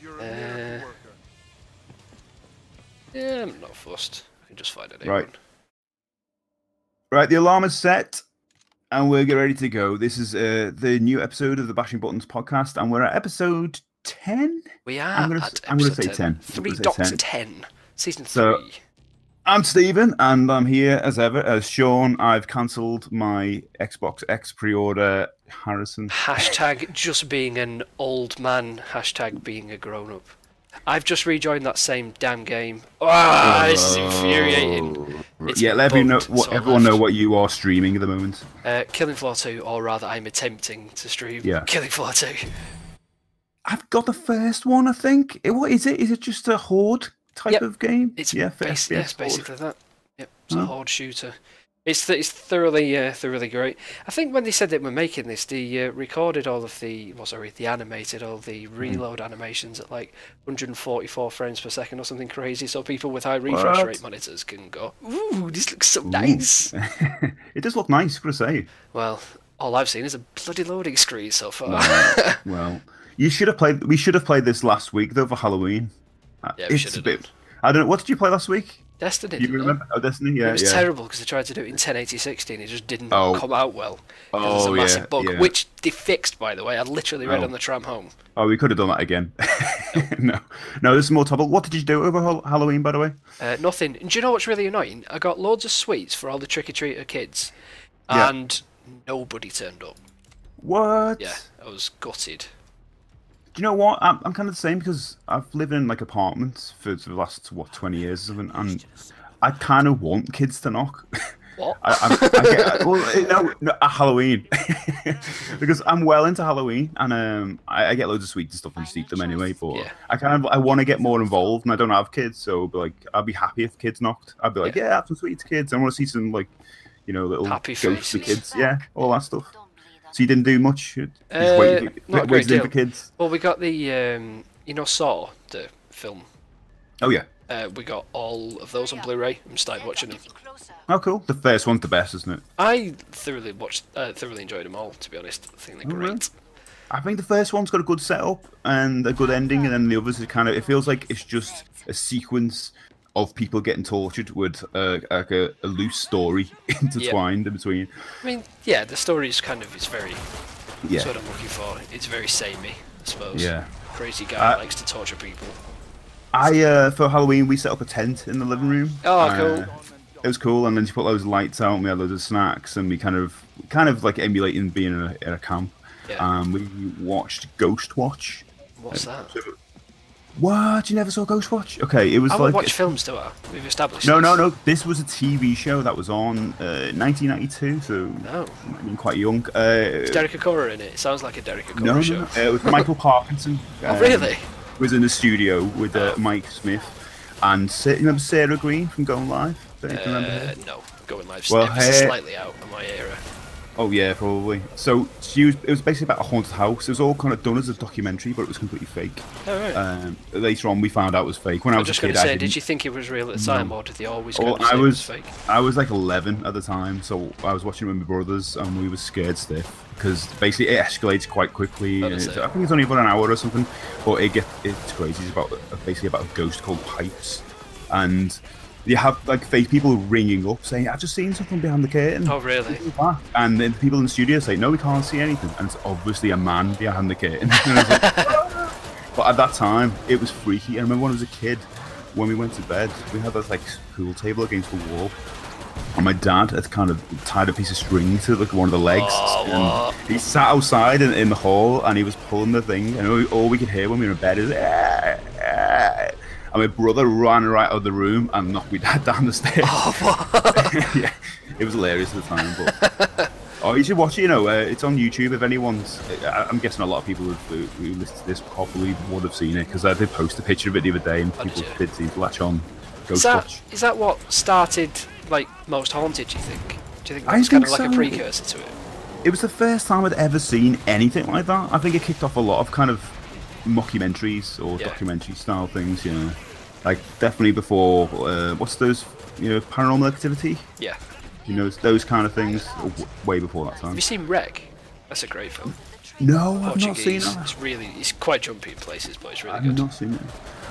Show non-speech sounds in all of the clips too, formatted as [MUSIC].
You're a Uh, worker. Yeah, I'm not fussed. I can just find it. Right. Right, the alarm is set, and we're getting ready to go. This is uh, the new episode of the Bashing Buttons podcast, and we're at episode ten. We are I'm gonna at s- I'm gonna episode say 10. Three gonna dots 10. 10. Season So- 3. I'm Stephen, and I'm here as ever as Sean. I've cancelled my Xbox X pre-order. Harrison. Hashtag just being an old man. Hashtag being a grown up. I've just rejoined that same damn game. Ah, this is infuriating. It's yeah, let everyone know, what, so I everyone know what you are streaming at the moment. Uh, Killing Floor 2, or rather, I'm attempting to stream Yeah. Killing Floor 2. I've got the first one, I think. What is it? Is it just a horde type Yep. of game? It's, yeah, bas- yeah, it's basically that. Yep, it's a Hmm. horde shooter. It's th- it's thoroughly uh, thoroughly great. I think when they said that we're making this, they uh, recorded all of the well, sorry, the animated all the Hmm. reload animations at like 144 frames per second or something crazy, so people with high refresh What? rate monitors can go, "Ooh, this looks so nice." [LAUGHS] it does look nice, gotta say. Well, all I've seen is a bloody loading screen so far. Well, [LAUGHS] well, you should have played. We should have played this last week though for Halloween. Uh, Yeah, it's should a have bit. done. I don't know. What did you play last week? Destiny. You remember? Oh, Destiny. Yeah, it was yeah. terrible because they tried to do it in 1080-60 and it just didn't Oh. come out well. 'Cause There's Oh a massive yeah, bug, yeah. which they fixed, by the way. I literally read Oh. on the tram home. Oh, we could have done that again. [LAUGHS] no, no. This is more trouble. What did you do over Halloween, by the way? Uh, nothing. And do you know what's really annoying? I got loads of sweets for all the trick or treater kids, and nobody turned up. What? Yeah, I was gutted. You know what? I'm, I'm kind of the same because I've lived in like apartments for the last what 20 years or something, and I kind of want kids to knock. What? [LAUGHS] I, I, I get, well, no, no, Halloween, [LAUGHS] because I'm well into Halloween, and um, I, I get loads of sweets and stuff and just eat them anyway. But Yeah. I kind of I want to get more involved, and I don't have kids, so like I'd be happy if kids knocked. I'd be like, Yeah. yeah, have some sweets, kids. I want to see some like, you know, little Happy ghostly faces. kids, yeah, all that stuff. So you didn't do much. You just Uh, waited, not a waited great deal. for kids. well, we got the, um, you know, Saw, the film. Oh yeah. Uh, we got all of those on Blu-ray. I'm started watching them. Oh cool. The first one's the best, isn't it? I thoroughly watched, uh, thoroughly enjoyed them all. To be honest, I think they're Oh, great. I think the first one's got a good setup and a good ending, and then the others are kind of. It feels like it's just a sequence of people getting tortured with uh, like a, a loose story [LAUGHS] intertwined in between. I mean, yeah, the story is kind of is very. Yeah. That's what I'm looking for. It's very samey, I suppose. Yeah. Crazy guy Uh, likes to torture people. I uh, for Halloween we set up a tent in the living room. Oh, Uh, cool. It was cool, and then you put loads of lights out, and we had loads of snacks, and we kind of, kind of like emulating being in a, in a camp. Yeah. Um, we watched Ghostwatch. What's that? What? You never saw Ghostwatch? Okay, it was I like watch films, do I? We've established. No, this. no, no. This was a TV show that was on uh, 1992, so Oh, I mean, quite young. Uh, is Derek Acorah in it? It sounds like a Derek Acorah no, no, show. no. Uh, it was Michael [LAUGHS] Parkinson. Oh, um, really? Was in the studio with uh, Mike Smith and Sa- you remember Sarah Greene from Going Live. Don't you remember her? Uh, no, going live. Well, hey- slightly out of my era. Oh yeah, probably. So she was. It was basically about a haunted house. It was all kind of done as a documentary, but it was completely fake. Oh, right. Um, later on, we found out it was fake. When I I'm was just going to I say, did you think it was real at the time, or did they always Well, I was it was? I was like 11 at the time, so I was watching it with my brothers, and we were scared stiff because basically it escalates quite quickly. Honestly. I think it's only about an hour or something, but it gets it's crazy. It's about basically about a ghost called Pipes, and you have like fake people ringing up saying, "I've just seen something behind the curtain." Oh, really? And then the people in the studio say, "No, we can't see anything," and it's obviously a man behind the curtain. [LAUGHS] And I was like, [LAUGHS] but at that time, it was freaky. I remember when I was a kid, when we went to bed, we had this like pool table against the wall, and my dad had kind of tied a piece of string to like one of the legs. Oh, and he sat outside in, in the hall, and he was pulling the thing, and all, all we could hear when we were in bed is. "Ah, ah." And my brother ran right out of the room and knocked me [LAUGHS] dad down the stairs. [LAUGHS] yeah, it was hilarious at the time. But [LAUGHS] oh, you should watch it. You know, uh, it's on YouTube. If anyone's, I- I'm guessing a lot of people who, who listen to this probably would have seen it because I did post a picture of it the other day, and Oh, people you? did seem to latch on. Is Ghost that Watch. is that what started like most haunted? Do you think? Do you think that I was kind think of like a precursor to it? It was the first time I'd ever seen anything like that. I think it kicked off a lot of kind of mockumentaries or Yeah. documentary style things. You know, like definitely before uh, what's those? You know, Paranormal Activity. Yeah. You know, those kind of things. Way before that time. Have you seen REC? That's a great film. No, I've not seen Portuguese. that. It's really, it's quite jumpy in places, but it's really good. I've not seen it.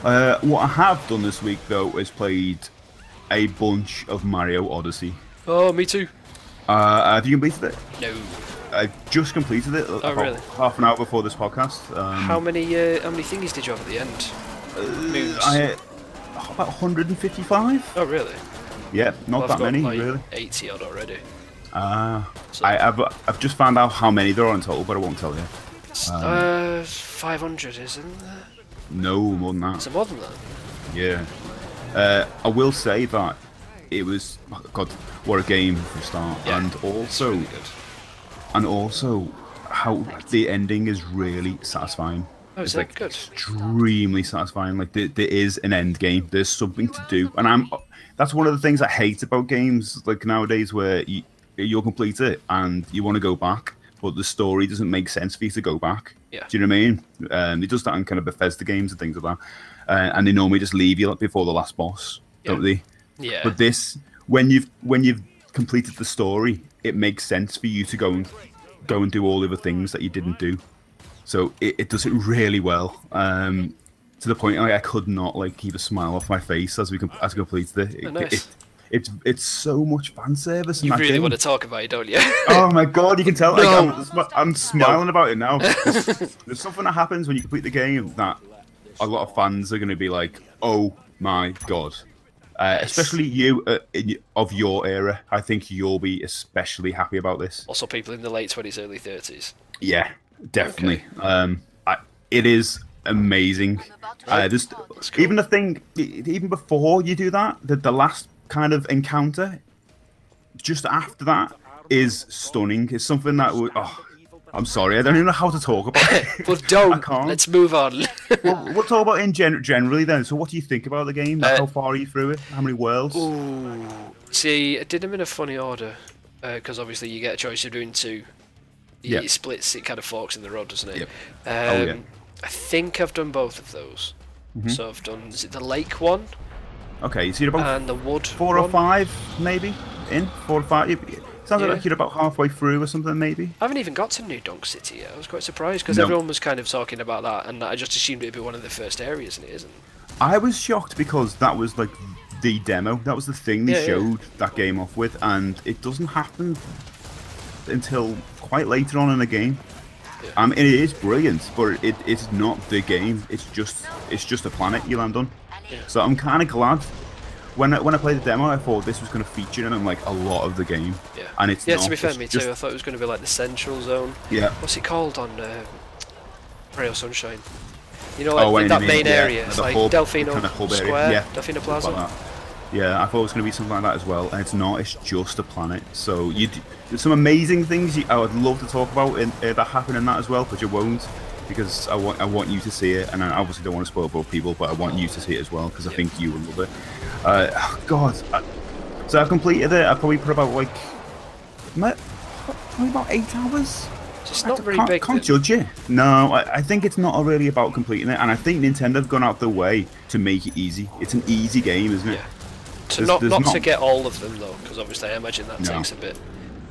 Uh, what I have done this week though is played a bunch of Mario Odyssey. Oh, me too. Uh, have you completed it? No. I've just completed it about Oh, really? half an hour before this podcast. Um, How many, uh, how many thingies did you have at the end? Moves. I about 155. Oh, really? Yeah, not Well, that many like really. 80 odd already. Ah, So- I, I've I've just found out how many there are in total, but I won't tell you. Um, uh, 500, isn't there? No more than that. Is it more than that? Yeah. Uh, I will say that it was oh God, what a game from start, Yeah, and It's also really good. and also how the ending is really satisfying. Oh, is it's like good? extremely satisfying. Like there, there is an end game. There's something to do, and I'm. That's one of the things I hate about games like nowadays, where you you'll complete it and you want to go back, but the story doesn't make sense for you to go back. Yeah. Do you know what I mean? Um, it does that in kind of Bethesda games and things like that, uh, and they normally just leave you like, before the last boss, don't they? Yeah. But this, when you've when you've completed the story, it makes sense for you to go and go and do all the other things that you didn't do. So it, it does it really well. Um, to the point like, I could not like keep a smile off my face as we com- as we completed it. It- Oh, nice. it- it's it's so much fan service. you really game. want to talk about it, don't you? [LAUGHS] Oh my god, you can tell. Like, No. I'm, I'm smiling about it now. There's, there's something that happens when you complete the game that a lot of fans are going to be like, "Oh my god!" Uh, especially you uh, in, of your era. I think you'll be especially happy about this. also, people in the late 20s, early 30s. Yeah, definitely. Um, I, it is amazing. Uh, just cool. even the thing, even before you do that, the, the last kind of encounter, just after that, is stunning. It's something that would. Oh, I'm sorry, I don't even know how to talk about it. [LAUGHS] Well, don't. [LAUGHS] can't. Let's move on. [LAUGHS] Well, we'll talk about in gen- generally then. So, what do you think about the game? Like, Uh, how far are you through it? How many worlds? Ooh. See, I did them in a funny order because obviously you get a choice of doing two. Y- Yeah. It splits, it kind of forks in the road, doesn't it? Yep. Um, Oh, yeah. I think I've done both of those. Mm-hmm. So I've done is it the lake one Okay, so you're about and the wood four or five, maybe in four or five. Sounds Yeah. like you're about halfway through or something, maybe. I haven't even got to New Donk City yet. I was quite surprised because No. everyone was kind of talking about that, and I just assumed it'd be one of the first areas, and it isn't. I was shocked because that was like the demo. That was the thing they Yeah, yeah. showed that game off with, and it doesn't happen until quite later on in the game. Yeah. I mean, it is brilliant, but it, it's not the game. It's just it's just a planet you land on. Yeah. So I'm kind of glad. When I, when I played the demo, I thought this was going to feature in like a lot of the game, Yeah. and it's yeah, not. to be fair, me too. I thought it was going to be like the central zone. Yeah. What's it called on uh, Rail Sunshine? You know, like Oh, in that main yeah, area. like like hub, Delfino kind of hub area, Square, yeah, Delfino Plaza. like. Yeah, I thought it was going to be something like that as well, and it's not. It's just a planet. So you, there's some amazing things you, I would love to talk about in, uh, that happen in that as well, but you won't because I want I want you to see it, and I obviously don't want to spoil both people, but I want you to see it as well because I Yeah. think you will love it. Uh, oh God, I, so I've completed it. I probably put about like probably about eight hours. It's I not very can't, big. Can't then. judge it. No, I, I think it's not really about completing it, and I think Nintendo have gone out of their way to make it easy. It's an easy game, isn't it? Yeah. To There's- not there's not, to get all of them though, because obviously I imagine that No. takes a bit.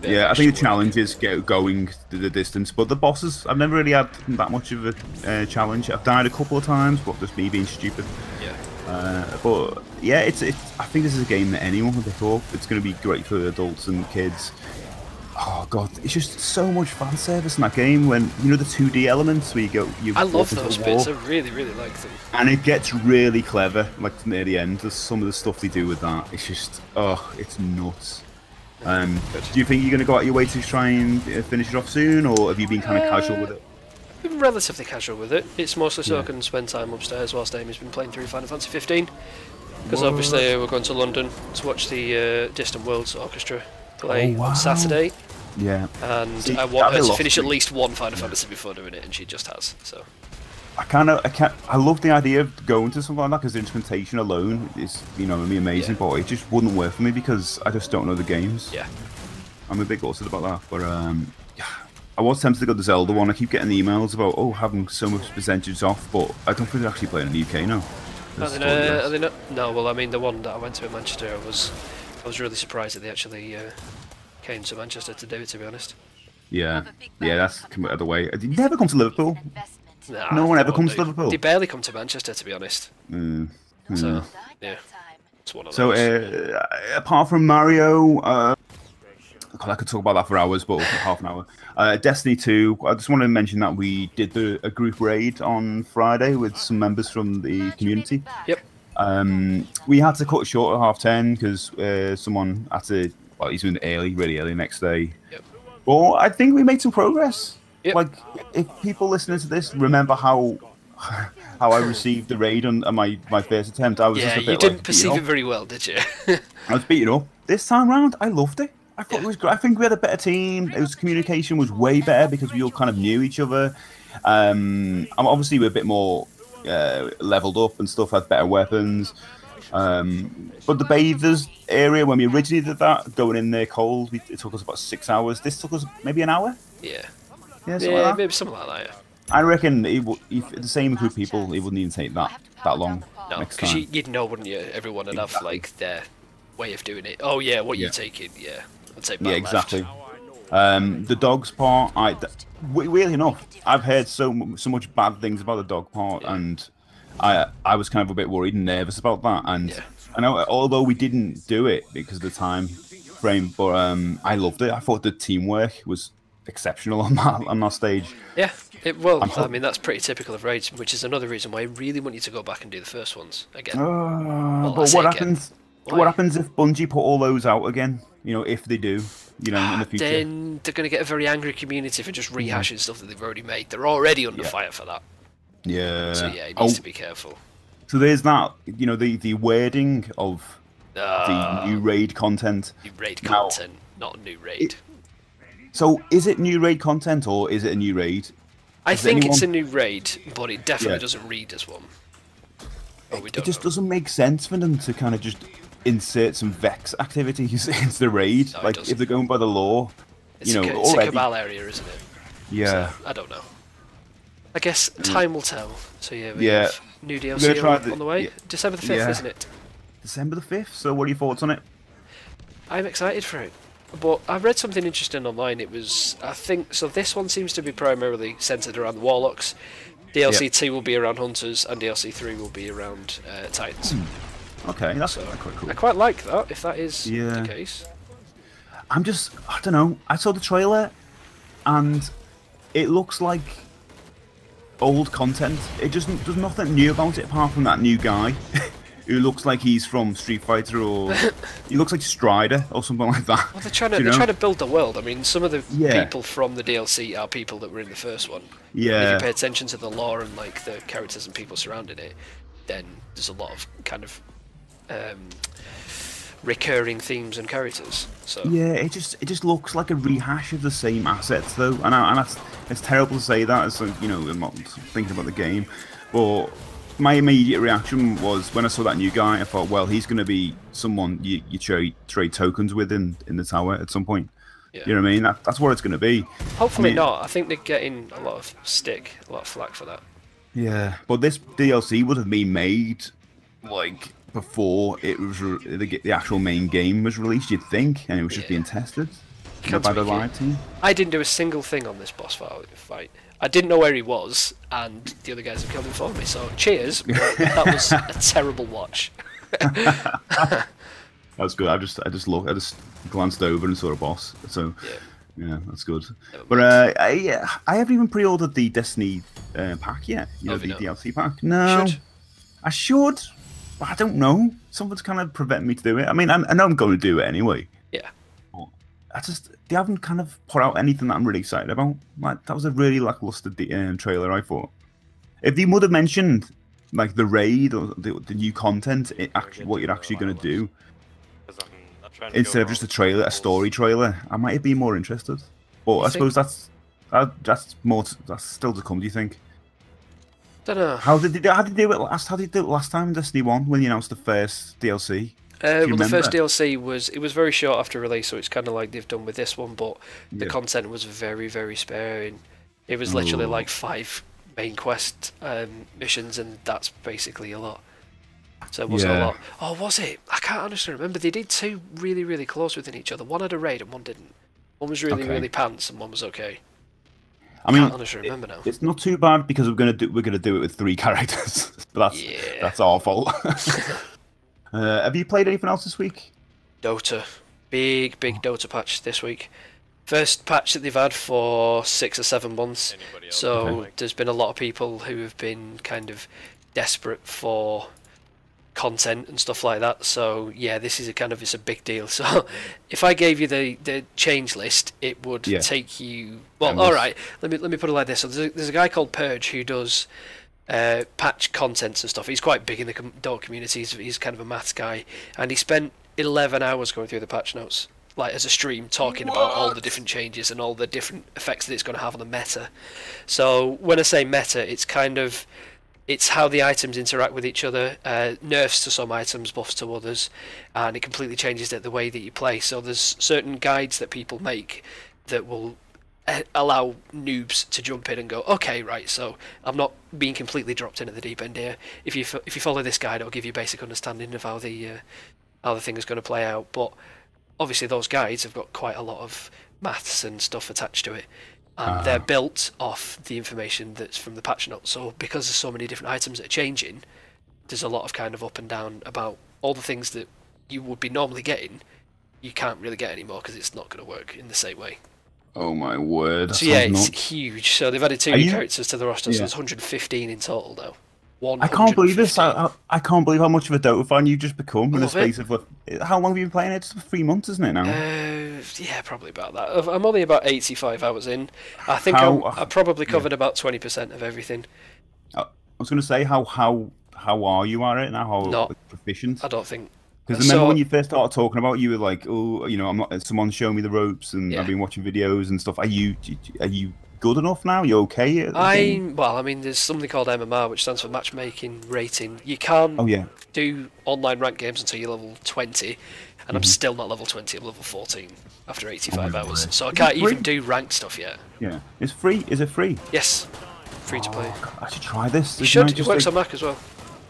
bit Yeah, I think the extra work. challenge is get going the, the distance, but the bosses, I've never really had that much of a uh, challenge. I've died a couple of times, but just me being stupid. Yeah. Uh, but yeah, it's, it's. I think this is a game that anyone would pick up. It's going to be great for adults and kids. Oh god, it's just so much fan service in that game. When you know the 2D elements where you go, you I love those bits. I really, really like them. and it gets really clever like near the end there's some of the stuff they do with that it's just oh it's nuts um, do you think you're going to go out your way to try and uh, finish it off soon or have you been kind of casual with it been relatively casual with it. It's mostly so I can spend time upstairs whilst Amy's been playing through Final Fantasy 15. Because obviously we're going to London to watch the uh, Distant Worlds Orchestra play Oh, wow. on Saturday, yeah and See, I want her to finish me. at least one Final Fantasy before doing it, and she just has. So i kind of I, can't, I love the idea of going to something like that because the instrumentation alone is you know be amazing Yeah. but it just wouldn't work for me because i just don't know the games yeah, i'm a bit gutted about that but um I was tempted to go to Zelda one. I keep getting the emails about oh having so much percentage off, but I don't think they're actually playing in the UK now. are they, not, are they not? No, well, I mean the one that I went to in Manchester, I was I was really surprised that they actually uh, came to Manchester to do it. To be honest, Yeah, yeah, that's come out of the way. Did you never come to Liverpool? Nah, No one ever they comes to. Liverpool? They barely come to Manchester, to be honest. Mm. So yeah, it's one of So, those. uh, apart from Mario, uh, God, I could talk about that for hours, but [LAUGHS] half an hour. Uh, Destiny 2, I just wanted to mention that we did the, a group raid on Friday with some members from the community. yep. Um, we had to cut short at half 10 because uh, someone had to, well, he's it early, really early next day. Yep. But I think we made some progress. Yep. Like, if people listening to this remember how [LAUGHS] how I received the raid on, on my, my first attempt, I was Yeah, just a you didn't like, perceive it very well, did you? [LAUGHS] I was beaten up. This time round, I loved it. I thought Yeah. it was great. I think we had a better team. It was communication was way better because we all kind of knew each other. Um, obviously we're a bit more uh, leveled up and stuff. Had better weapons. Um, but the bathers area when we originally did that, going in there cold, we, it took us about six hours. This took us maybe an hour. yeah. Yeah, something Yeah, like maybe something like that. Yeah. I reckon it w- if the same group of people, it wouldn't even take that that long No, because you, you'd know, wouldn't you? Everyone would have Exactly. like their way of doing it. Oh yeah, what you Yeah. taking? Yeah, I'd say Yeah, exactly. Left. Um, the dogs part, I th- weirdly enough, I've heard so so much bad things about the dog part, Yeah. and I I was kind of a bit worried and nervous about that. And Yeah. I know, although we didn't do it because of the time frame, but um, I loved it. I thought the teamwork was exceptional on that on that stage. Yeah. It, well, I'm I mean that's pretty typical of raids, which is another reason why I really want you to go back and do the first ones again. Uh, I but what happens? Why? What happens if Bungie put all those out again? You know, if they do, you know, in the future. then they're going to get a very angry community for just rehashing stuff that they've already made. They're already under Yeah. fire for that. Yeah. So yeah, it oh, to be careful. so there's that. You know, the the wording of uh, the Uh, new raid content. new raid now- content, not new raid. So is it new raid content or is it a new raid? I think it's a new raid, but it definitely Yeah. doesn't read as one. We It just know. doesn't make sense for them to kind of just insert some vex [LAUGHS] activities [LAUGHS] into the raid. No, like if they're going by the law, It's, you a, know, ca- it's a already. Cabal area, isn't it? yeah. I don't know. I guess time will tell. So yeah, we Yeah. have new DLC on, the- on the way. yeah. December the fifth, Yeah. isn't it? December the fifth. So what are your thoughts on it? I'm excited for it. But I read something interesting online. It was, I think, so this one seems to be primarily centered around the Warlocks. DLC Yeah. 2 will be around Hunters, and DLC 3 will be around uh, Titans. Okay, that's So, quite cool. I quite like that, if that is Yeah. the case. I'm just, I don't know. I saw the trailer, and it looks like old content. It just there's nothing new about it apart from that new guy [LAUGHS] who looks like he's from Street Fighter or [LAUGHS] he looks like Strider or something like that. Well, they're trying to You they're trying to build the world. I mean, some of the Yeah. people from the DLC are people that were in the first one. Yeah. If you pay attention to the lore and like the characters and people surrounding it, then there's a lot of kind of um, recurring themes and characters. So Yeah, it just it just looks like a rehash of the same assets though, and I, and that's it's terrible to say that as you know I'm not thinking about the game, but my immediate reaction was when I saw that new guy, I thought, well, he's going to be someone you, you trade trade tokens with in, in the tower at some point. Yeah. You know what I mean? That, that's what it's going to be. hopefully I mean- not. I think they're getting a lot of stick, a lot of flack for that. Yeah, but this DLC would have been made like before it was re- the, the actual main game was released. You'd think, and it was just Yeah. being tested by the live team. I didn't do a single thing on this boss fight. I didn't know where he was, and the other guys have killed him for me. So cheers. that was a [LAUGHS] terrible watch. [LAUGHS] That's good. I just I just looked. I just glanced over and saw a boss. So Yeah. yeah, that's good. But uh, I yeah, I haven't even pre-ordered the Destiny uh, pack yet. You know Have the? DLC pack. No, Should. I should, I don't know. Something's kind of preventing me to do it. I mean, I, I know I'm going to do it anyway. Yeah. I just they haven't kind of put out anything that I'm really excited about. Like that was a really lackluster de- um, trailer. I thought if they would have mentioned like the raid or the, the new content, it actually what you're actually going to do instead of just a trailer, a story trailer, I might have been more interested. But I suppose that's that, that's more that's still to come. Do you think? Don't know. How did they do, how did they do it last? How did they do it last time? Destiny One when you announced the first DLC. Uh, well, the first? DLC was it was very short after release, so it's kind of like they've done with this one, but the Yeah. content was very very sparing. It was literally Ooh. like five main quest um, missions, and that's basically a lot. So it wasn't a lot. Oh, was it? I can't honestly remember. They did two really really close within each other. One had a raid and one didn't. One was really Okay. really pants, and one was okay. I mean, Can't honestly remember now. it's not too bad because we're gonna do we're gonna do it with three [LAUGHS] characters, but that's Yeah. that's our fault. [LAUGHS] [LAUGHS] uh, have you played anything else this week? Dota, big big Dota patch this week. First patch that they've had for six or seven months. Else? So Okay. there's been a lot of people who have been kind of desperate for content and stuff like that. So yeah, this is a kind of it's a big deal. [LAUGHS] So if I gave you the, the change list, it would Yeah. take you. Well, And all this- right. Let me let me put it like this. So there's a, there's a guy called Purge who does uh, patch contents and stuff. He's quite big in the com- Dota community. He's, he's kind of a maths guy, and he spent 11 hours going through the patch notes, like as a stream, talking about all the different changes and all the different effects that it's going to have on the meta. So when I say meta, it's kind of it's how the items interact with each other, uh, nerfs to some items, buffs to others, and it completely changes the, the way that you play. So there's certain guides that people make that will uh, allow noobs to jump in and go, okay, right, so I'm not being completely dropped in at the deep end here. If you if you follow this guide, it'll give you a basic understanding of how the uh, how the thing is going to play out. But obviously, those guides have got quite a lot of maths and stuff attached to it, and they're built off the information that's from the patch notes. So because there's so many different items that are changing, there's a lot of kind of up and down about all the things that you would be normally getting. You can't really get anymore because it's not going to work in the same way. Oh my word! So yeah, it's nuts. huge. So they've added two new you- characters to the roster, so it's 115 in total now. I can't believe this. I, I, I can't believe how much of a Dota fan you've just become in the love it. space of what? How long have you been playing it? It's three months, isn't it now? Uh, yeah, probably about that. I'm only about 85 hours in. I think How- I'm, I probably covered about 20% of everything. Uh, I was going to say how how how are you at it now? How Not- proficient? I don't think. Because remember so- when you first started talking about, you were like, oh, you know, I'm not. Someone's showing me the ropes, and Yeah. I've been watching videos and stuff. Are you are you good enough now? You okay? I well, I mean, there's something called MMR, which stands for matchmaking rating. You can't Oh yeah. do online ranked games until you're level 20, and Mm-hmm. I'm still not level 20. I'm level 14 after 85 my hours, so I Is can't even do ranked stuff yet. Yeah. It's free. Is it free? Yes, free to play. Oh, God, I should try this. You should. It works like, on Mac as well.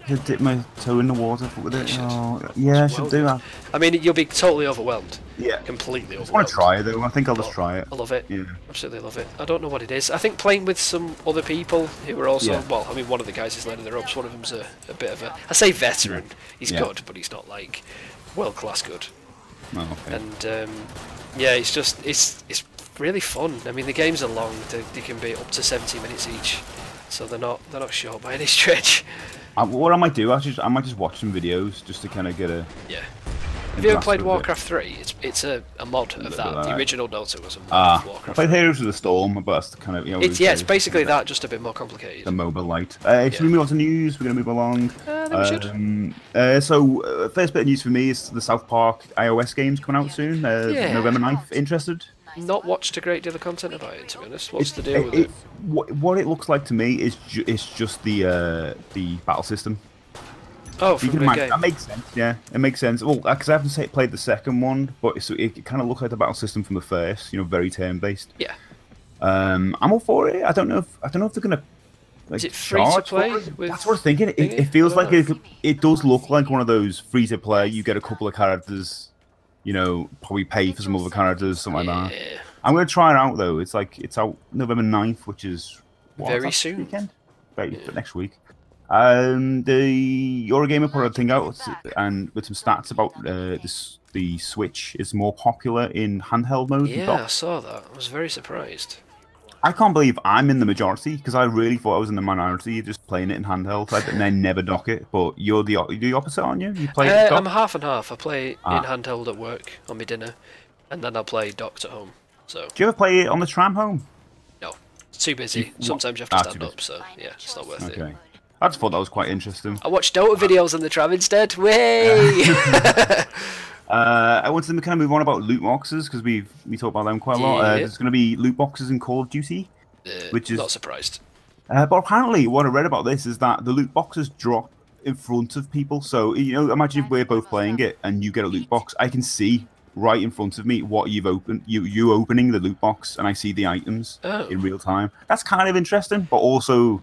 Just dip my toe in the water with it. should. Oh, yeah, I should well do that. I mean, you'll be totally overwhelmed. Yeah. Completely overwhelmed. I want to try it though. I think I'll just try it. I love it. Yeah. Absolutely love it. I don't know what it is. I think playing with some other people who are also Yeah. well. I mean, one of the guys is learning the ropes. One of them's a, a bit of a. I say veteran. He's Yeah. good, but he's not like world class good. Oh, okay. And um, yeah, it's just it's it's really fun. I mean, the games are long. They, they can be up to 70 minutes each, so they're not they're not short by any [LAUGHS] stretch. I, what I might do, I just I might just watch some videos just to kind of get a. Yeah. Have you ever played of it. Warcraft 3? It's it's a, a mod of bit that. of The that. original Dota was a mod Ah, of I played Heroes of the Storm, but that's kind of you know. It's yeah, it's basically the, that, just a bit more complicated. The mobile light. Uh, should we move on to news? We're gonna move along. Uh, then we should. Um, uh, so, uh, first bit of news for me is the South Park iOS games coming out soon. Uh, Yeah. November 9th. Interested? Not watched a great deal of content about it, to be honest. What's It's- the deal with it? What, what it looks like to me is ju- it's just the uh, the battle system. Oh, You can the imagine, game. that makes sense. Yeah, it makes sense. Well, because I haven't say, played the second one, but it's, it, kind of looks like the battle system from the first. You know, very turn based. Yeah. Um, I'm all for it. I don't know if I don't know if they're gonna. Like, Is it free to play That's what I was thinking. It, it feels like it, it does look like one of those free to play. You get a couple of characters, you know, probably pay for some other characters, something like that. I'm gonna try it out though. It's like it's out November 9th, which is what, Very soon. Weekend, right? But next week. Um, the Eurogamer put a thing out and with some stats about uh, this. The Switch is more popular in handheld mode. Yeah, I saw that. I was very surprised. I can't believe I'm in the majority because I really thought I was in the minority, just playing it in handheld. I and then never dock it. But you're the you're the opposite, aren't you? You play Uh. I'm half and half. I play Ah. in handheld at work on my dinner, and then I'll play docked at home. So Do you ever play it on the tram home? no, it's too busy. You- Sometimes you have to Ah, stand up. So yeah, it's not worth it. Okay. I just thought that was quite interesting. I watch Dota videos on the tram instead. Way. [LAUGHS] [LAUGHS] Uh, I wanted to kind of move on about loot boxes because we we talk about them quite a lot. Uh, there's going to be loot boxes in Call of Duty, Uh, Which is- not surprised. uh, but apparently what I read about this is that the loot boxes drop in front of people. So you know, imagine if we're both playing it and you get a loot box, I can see right in front of me what you've opened. You you opening the loot box, and I see the items Oh. in real time. That's kind of interesting, but also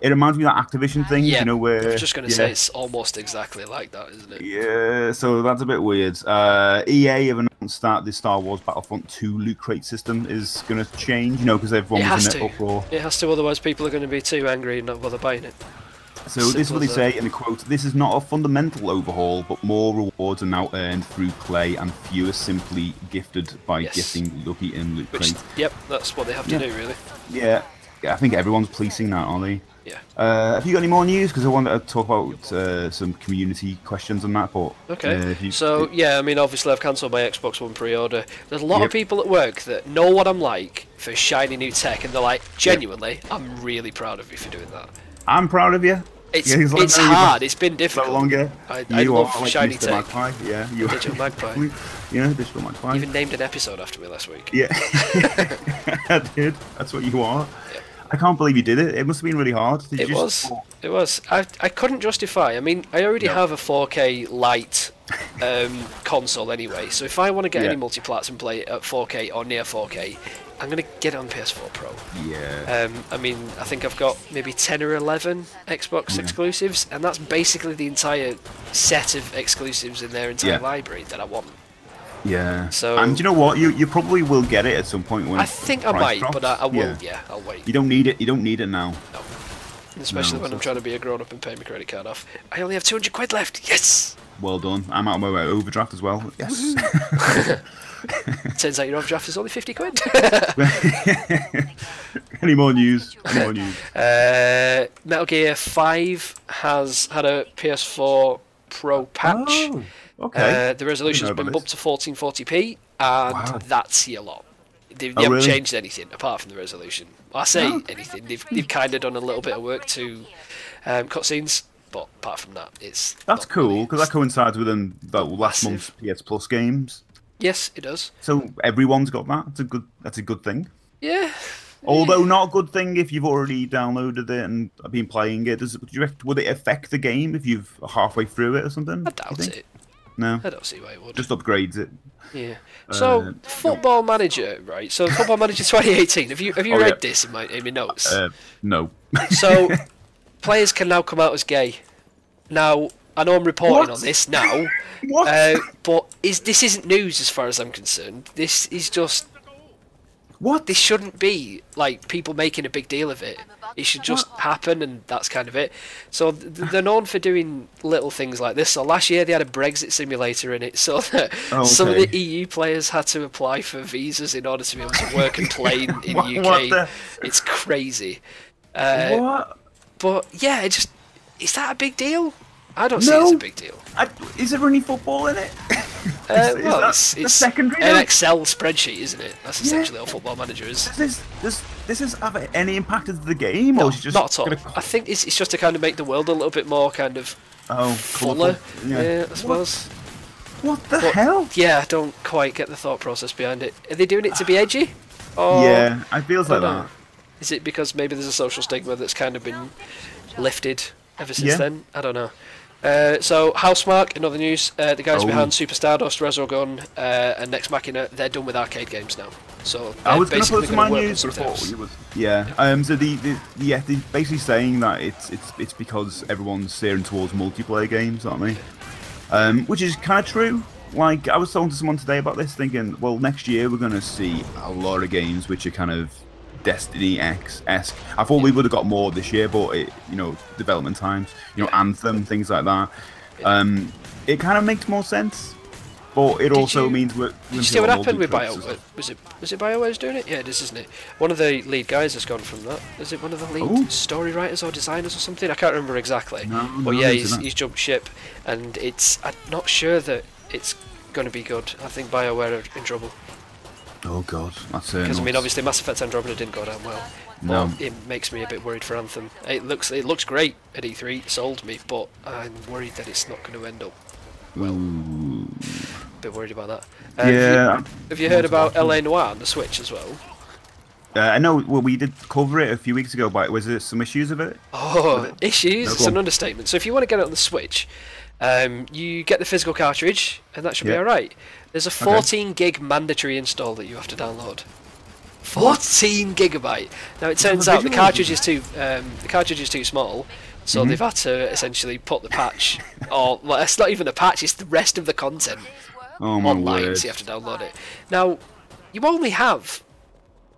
it reminds me of that Activision thing. Yeah, you know where I was just going to yeah. say it's almost exactly like that, isn't it? Yeah, so that's a bit weird. Uh, EA have announced that the Star Wars Battlefront 2 loot crate system is going to change. You know, because everyone It was in an uproar. It has to, otherwise people are going to be too angry and not bother buying it. So this is what they say in the quote: "This is not a fundamental overhaul, but more rewards are now earned through play, and fewer simply gifted by Yes. getting lucky in loot crates." yep, that's what they have to Yeah. do, really. Yeah, yeah. I think everyone's policing that, aren't they? Yeah. Uh, have you got any more news? Because I wanted to talk about uh, some community questions on that. But Okay. uh, you- so yeah, I mean, obviously I've cancelled my Xbox One pre-order. There's a lot Yep. of people at work that know what I'm like for shiny new tech, and they're like, genuinely, I'm really proud of you for doing that. I'm proud of you. It's Yeah, like, it's "No, hard. It's been difficult. longer. I- you I love are like shiny Mr. tech. Magpie. Yeah, you are. Digital Magpie. [LAUGHS] you know, digital magpie. Even named an episode after me last week. Yeah, [LAUGHS] [LAUGHS] I did. That's what you are. Yeah. I can't believe you did it. It must have been really hard. Did It you was. just- It was. I I couldn't justify. I mean, I already No. have a 4K light [LAUGHS] um, console anyway. So if I want to get Yeah. any multiplats and play it at 4K or near 4K, I'm gonna get it on PS4 Pro. Yeah. Um, I mean, I think I've got maybe 10 or 11 Xbox exclusives, and that's basically the entire set of exclusives in their entire Yeah. library that I want. Yeah. so- and you know what? You you probably will get it at some point when I think I price might, drops. but I, I will. Yeah. Yeah. I'll wait. You don't need it. You don't need it now. No. Especially No, when I'm trying to be a grown up and pay my credit card off. I only have 200 quid left. Yes. Well done. I'm out of my overdraft as well. Yes. [LAUGHS] Turns out your overdraft is only 50 quid. [LAUGHS] [LAUGHS] Any more news? Any more news? uh, Metal Gear 5 has had a PS4 Pro patch. Oh, okay. Uh, the resolution's been bumped to 1440p, and Wow. that's your lot. They, they Oh, haven't really? changed anything apart from the resolution. I say Oh. anything. They've, they've kind of done a little bit of work to um, cutscenes, but apart from that, it's. That's cool because that coincides with um, the last Massive. month's PS Plus games. Yes, it does. So everyone's got that. That's a good. That's a good thing. Yeah. Although not a good thing if you've already downloaded it and been playing it. Does, reckon, would it affect the game if you've halfway through it or something? I doubt it. No, I don't see why it would. just upgrades it. Yeah. So, Uh, Football Manager, right? So, Football Manager 2018. Have you have you Oh, read yeah. this in my in my notes? Uh, no. So, players can now come out as gay. Now, I know I'm reporting What? on this now, [LAUGHS] what? uh, but is this isn't news as far as I'm concerned. This is just what? this shouldn't be like people making a big deal of it. It should just happen, and that's kind of it. So th- they're known for doing little things like this. So last year they had a Brexit simulator in it, so [LAUGHS] that Oh, some of the EU players had to apply for visas in order to be able to work and play in, [LAUGHS] in What- UK. what the- It's crazy. Uh, what? but yeah, it just is that a big deal? I don't see it as a big deal. I, is there any football in it? [LAUGHS] [LAUGHS] Uh, well, it's, the it's secondary an note? Excel spreadsheet, isn't it? That's Yeah. essentially what Football Manager is. Does this does this is have any impact into the game, No, or is just not at all. gonna- I think it's, it's just to kind of make the world a little bit more kind of oh, fuller. colourful. Yeah, I suppose. What, what the But, hell? Yeah, I don't quite get the thought process behind it. Are they doing it to be edgy? Or yeah, it feels like know. that. Is it because maybe there's a social stigma that's kind of been lifted ever since Yeah. then? I don't know. Uh, so Housemarque, in other news, uh, the guys Oh. behind Super Stardust, Resogun, uh, and Nex Machina, they're done with arcade games now. So I was going to put my news, but I something thought else. it was yeah. Um, so the, the yeah, they're basically saying that it's it's it's because everyone's steering towards multiplayer games, aren't they? Um, which is kind of true. Like I was talking to someone today about this, thinking, well, next year we're going to see a lot of games which are kind of Destiny X esque. I thought we would have got more this year, but it, you know, development times, you know, Anthem, things like that. Um, it kind of makes more sense, but it also you- means we're. Did you see what happened with Bio? Was it was it BioWare's doing it? Yeah, it is, isn't it? One of the lead guys has gone from that. Is it one of the lead Oh. story writers or designers or something? I can't remember exactly. No, but no, yeah, he's, he's jumped ship, and it's. I'm not sure that it's going to be good. I think BioWare are in trouble Oh god, that's uh, because I mean, obviously, Mass Effect Andromeda didn't go down well. No. But it makes me a bit worried for Anthem. It looks it looks great at E3, it sold me, but I'm worried that it's not going to end up. Well, Ooh. a bit worried about that. Uh, have you- yeah. Have you heard about L.A. Noire on the Switch as well? Uh, I know. Well, we did cover it a few weeks ago, but was there some issues of it? Oh, issues! No, it's an understatement. So if you want to get it on the Switch, um, you get the physical cartridge, and that should be alright. There's a 14 gig mandatory install that you have to download. 14 gigabyte. Now it turns out the cartridge is too um, the cartridge is too small, so Mm-hmm. they've had to essentially put the patch, [LAUGHS] or well, it's not even the patch; it's the rest of the content Oh online, word. so you have to download it. Now, you only have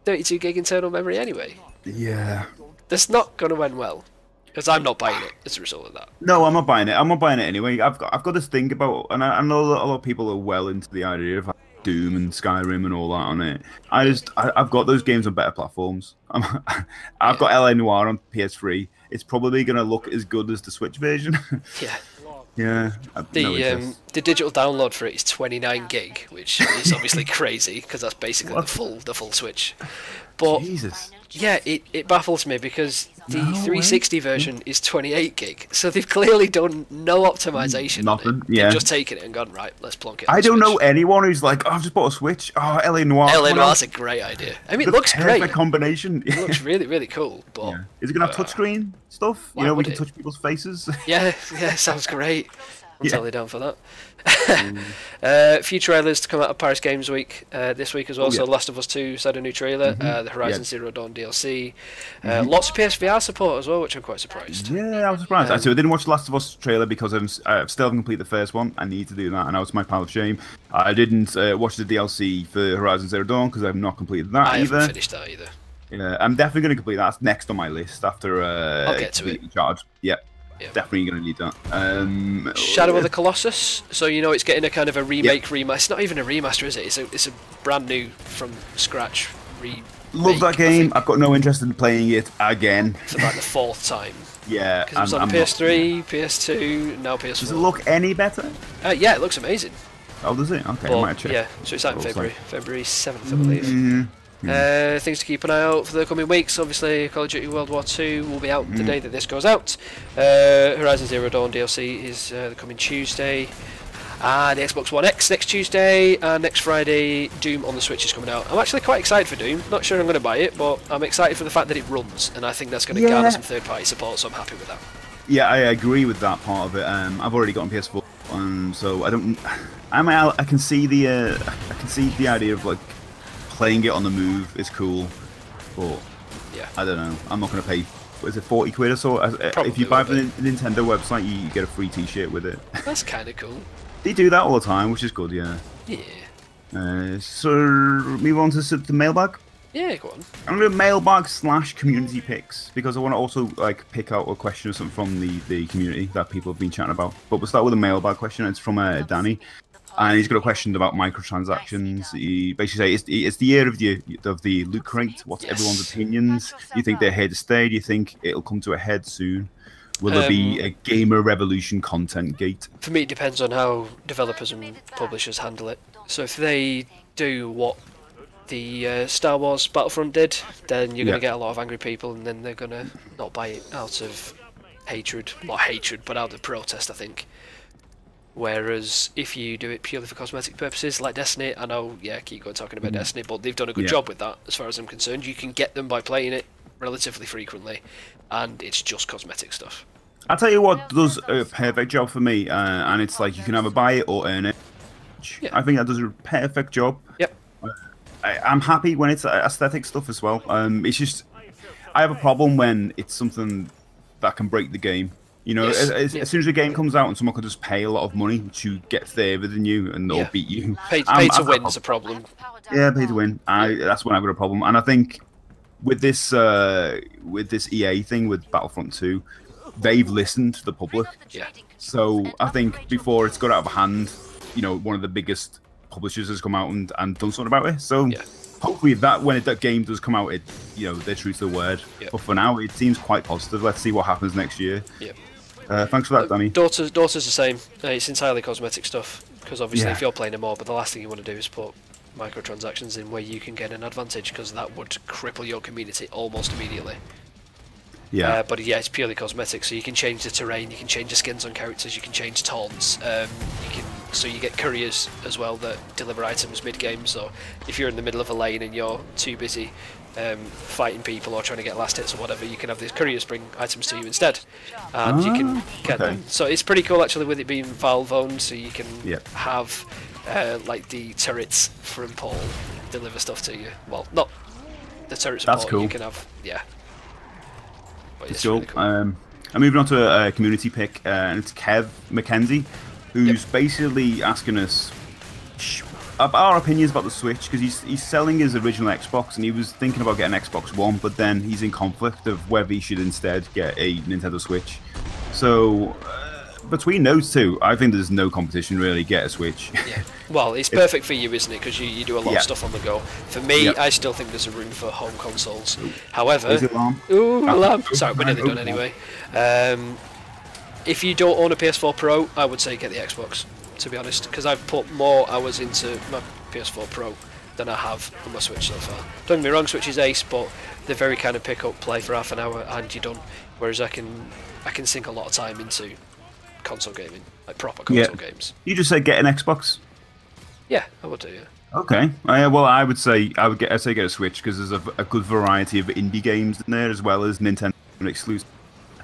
32 gig internal memory anyway. Yeah. That's not going to end well. Because I'm not buying it as a result of that. No, I'm not buying it. I'm not buying it anyway. I've got I've got this thing about, and I, I know that a lot of people are well into the idea of Doom and Skyrim and all that on it. I just I, I've got those games on better platforms. [LAUGHS] I'm, I've got L.A. Noire on PS3. It's probably gonna look as good as the Switch version. [LAUGHS] Yeah. yeah. The no um, the digital download for it is 29 gig, which is obviously [LAUGHS] crazy because that's basically the full the full Switch. But Jesus. yeah, it, it baffles me because the No way. 360 version is 28 gig, so they've clearly done no optimization. on Nothing, it. They've yeah. just taken it and gone right. Let's plonk it. I don't know anyone who's like, oh, I've just bought a Switch. Oh, L.A. Noire. L.A. Noire's a great idea. I mean, The it looks great. combination. It looks [LAUGHS] really really cool. But Yeah. Is it gonna have uh, touchscreen stuff? why You know, we can it? touch people's faces. Yeah, [LAUGHS] yeah, sounds great. I'm Yeah. totally down for that. [LAUGHS] uh, few trailers to come out of Paris Games Week uh, this week as well. Oh, So, yeah. Mm-hmm. Last of Us 2 had a new trailer. Uh, the Horizon Yeah. Zero Dawn DLC. Uh, Lots of PSVR support as well, which I'm quite surprised. Yeah, I was surprised. Um, Actually, I didn't watch the Last of Us trailer because I'm, I still haven't completed the first one. I need to do that, and that was my pile of shame. I didn't uh, watch the DLC for Horizon Zero Dawn because I've not completed that I haven't either. finished that either. Yeah, I'm definitely going to complete that. That's next on my list after uh, I'll get to it. Charge. Yeah, Yeah. definitely going to need that. Um, Shadow of the Colossus. So you know it's getting a kind of a remake remaster. It's not even a remaster, is it? It's a it's a brand new from scratch re. Love that game. I've got no interest in playing it again. for like the fourth time. [LAUGHS] Yeah, Because it was I'm- on I'm PS3, PS2, now PS4. Does it look any better? Uh, yeah, it looks amazing. Oh, does it? Okay, I might check. yeah, so it's out in. February, February 7th, I believe. Mm, Uh, things to keep an eye out for the coming weeks. Obviously, Call of Duty World War II will be out Mm. the day that this goes out. Uh, Horizon Zero Dawn DLC is uh, the coming Tuesday. And the Xbox One X next Tuesday, and next Friday, Doom on the Switch is coming out. I'm actually quite excited for Doom. Not sure I'm going to buy it, but I'm excited for the fact that it runs, and I think that's going to Yeah. garner some third-party support. So I'm happy with that. Yeah, I agree with that part of it. Um, I've already got on PS4, um, so I don't. [SIGHS] I mean, I, I can see the uh, I can see the idea of like playing it on the move is cool, but Yeah. I don't know. I'm not going to pay. Is it forty quid or so? Uh, Probably if you buy from the Nintendo website, you, you get a free T-shirt with it. [LAUGHS] That's kind of cool. they do that all the time, which is good. Yeah. Yeah. Uh, so move on to the mailbag. Yeah, go on. I'm gonna mailbag slash community picks because I want to also like pick out a question or something from the the community that people have been chatting about. But we'll start with a mailbag question. It's from uh, Danny, and he's got a question about microtransactions. He basically says it's, it's the year of the of the loot crate. What's Yes. everyone's opinions? Do you think they're here to stay? Do you think it'll come to a head soon? Will there be Um, a gamer revolution content gate? For me, it depends on how developers and publishers handle it. So if they do what the uh, Star Wars Battlefront did, then you're going to get a lot of angry people, and then they're going to not buy it out of hatred, not hatred, but out of protest, I think. Whereas if you do it purely for cosmetic purposes, like Destiny, I know, yeah, keep going talking about Destiny, but they've done a good. Yeah. job with that, as far as I'm concerned. You can get them by playing it relatively frequently, and it's just cosmetic stuff. I'll tell you what does a perfect job for me, uh, and it's like you can either buy it or earn it. Yeah. I think that does a perfect job. Yep. I, I'm happy when it's aesthetic stuff as well. Um, it's just I have a problem when it's something that can break the game. You know, Yes, as, as, yeah. as soon as a game comes out and someone can just pay a lot of money to get further than you and or Yeah. beat you, [LAUGHS] Pay, I'm- pay to I've got a win's a problem. yeah, pay to win. I that's when I've got a problem. And I think with this uh, with this EA thing with Battlefront 2, they've listened to the public. Yeah. So I think before it's got out of hand, you know, one of the biggest publishers has come out and, and done something about it. So Yeah. hopefully that when it, that game does come out, it you know they're true to the word. Yeah. But for now, it seems quite positive. Let's see what happens next year. Yeah. Uh, thanks for that, Danny. Dota's, Dota's the same. Uh, it's entirely cosmetic stuff because obviously Yeah. if you're playing a more, but the last thing you want to do is put microtransactions in where you can get an advantage because that would cripple your community almost immediately. Yeah. Uh, but yeah, it's purely cosmetic, so you can change the terrain, you can change the skins on characters, you can change taunts. Um, you can so you get couriers as well that deliver items mid game. So if you're in the middle of a lane and you're too busy um, fighting people or trying to get last hits or whatever, you can have these couriers bring items to you instead, and you can Ah, get okay. them. So it's pretty cool actually with it being Valve owned, so you can Yep. have uh, like the turrets from Portal deliver stuff to you. Well, not the turrets. That's cool. You can have yeah. But It's cool. really cool. Um, I'm moving on to a, a community pick, uh, and it's Kev McKenzie, who's Yep. basically asking us Our opinions about the Switch because he's he's selling his original Xbox and he was thinking about getting Xbox One, but then he's in conflict of whether he should instead get a Nintendo Switch. So uh, between those two, I think there's no competition really. Get a Switch. Yeah. [LAUGHS] Well, it's perfect for you, isn't it? Because you, you do a lot Yeah. of stuff on the go. For me, Yep. I still think there's a room for home consoles. However, Is it alarm? Ooh, Oh, alarm. oh, Sorry, we're nearly oh, done anyway. Um, if you don't own a PS4 Pro, I would say get the Xbox. To be honest, because I've put more hours into my PS4 Pro than I have on my Switch so far. Don't get me wrong, Switch is ace, but they're very kind of pick up, play for half an hour, and you're done. Whereas I can I can sink a lot of time into console gaming, like proper Yeah. console games. You just said get an Xbox. Yeah, I would do. Yeah. Okay. Uh, well, I would say I would get. I'd say get a Switch because there's a, a good variety of indie games in there as well as Nintendo exclusive,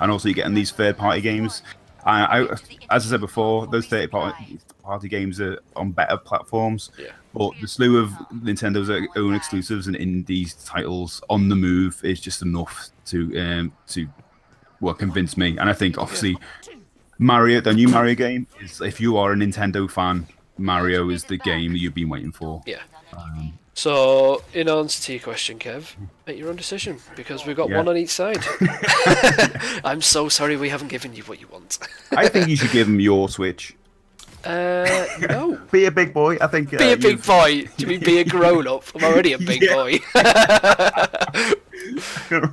and also you're getting these third-party games. I, I, as I said before, those third-party party games are on better platforms. Yeah. But the slew of Nintendo's own exclusives and indie titles on the move is just enough to um, to well convince me. And I think obviously Mario, the new Mario game, is if you are a Nintendo fan, Mario is the game you've been waiting for. Yeah. So, in answer to your question, Kev, make your own decision because we've got Yeah. one on each side. [LAUGHS] [LAUGHS] I'm so sorry we haven't given you what you want. I think you should give him your Switch. Uh, no. [LAUGHS] Be a big boy. I think. Be uh, a big you've- boy. Do you mean be a [LAUGHS] grown up? I'm already a big boy. [LAUGHS]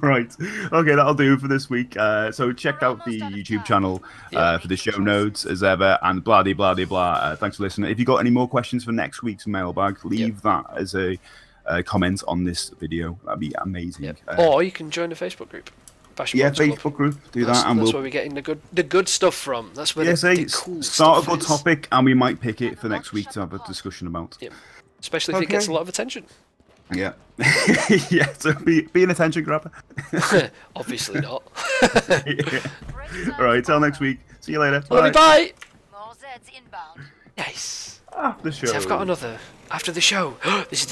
right. Okay, that'll do for this week. Uh, so check out the YouTube channel uh, for the show notes as ever, and blah de blah de blah. Uh, thanks for listening. If you got any more questions for next week's mailbag, leave that as a uh, comment on this video. That'd be amazing. Yep. Uh, Or you can join the Facebook group. Bash yeah, Mods Club. Facebook group. Do That's, that, and that's we'll where we're getting the good the good stuff from. That's where yeah, the, say, the cool start a good is. topic, and we might pick it for next week to have a discussion about. Yep. Especially if it gets a lot of attention. Yeah, [LAUGHS] yeah. So be be an attention grabber. [LAUGHS] [LAUGHS] Obviously not. yeah. All right. Till next week. See you later. Love you, bye. More Zeds inbound. Nice. After the show. See, I've got another after the show. [GASPS] this is the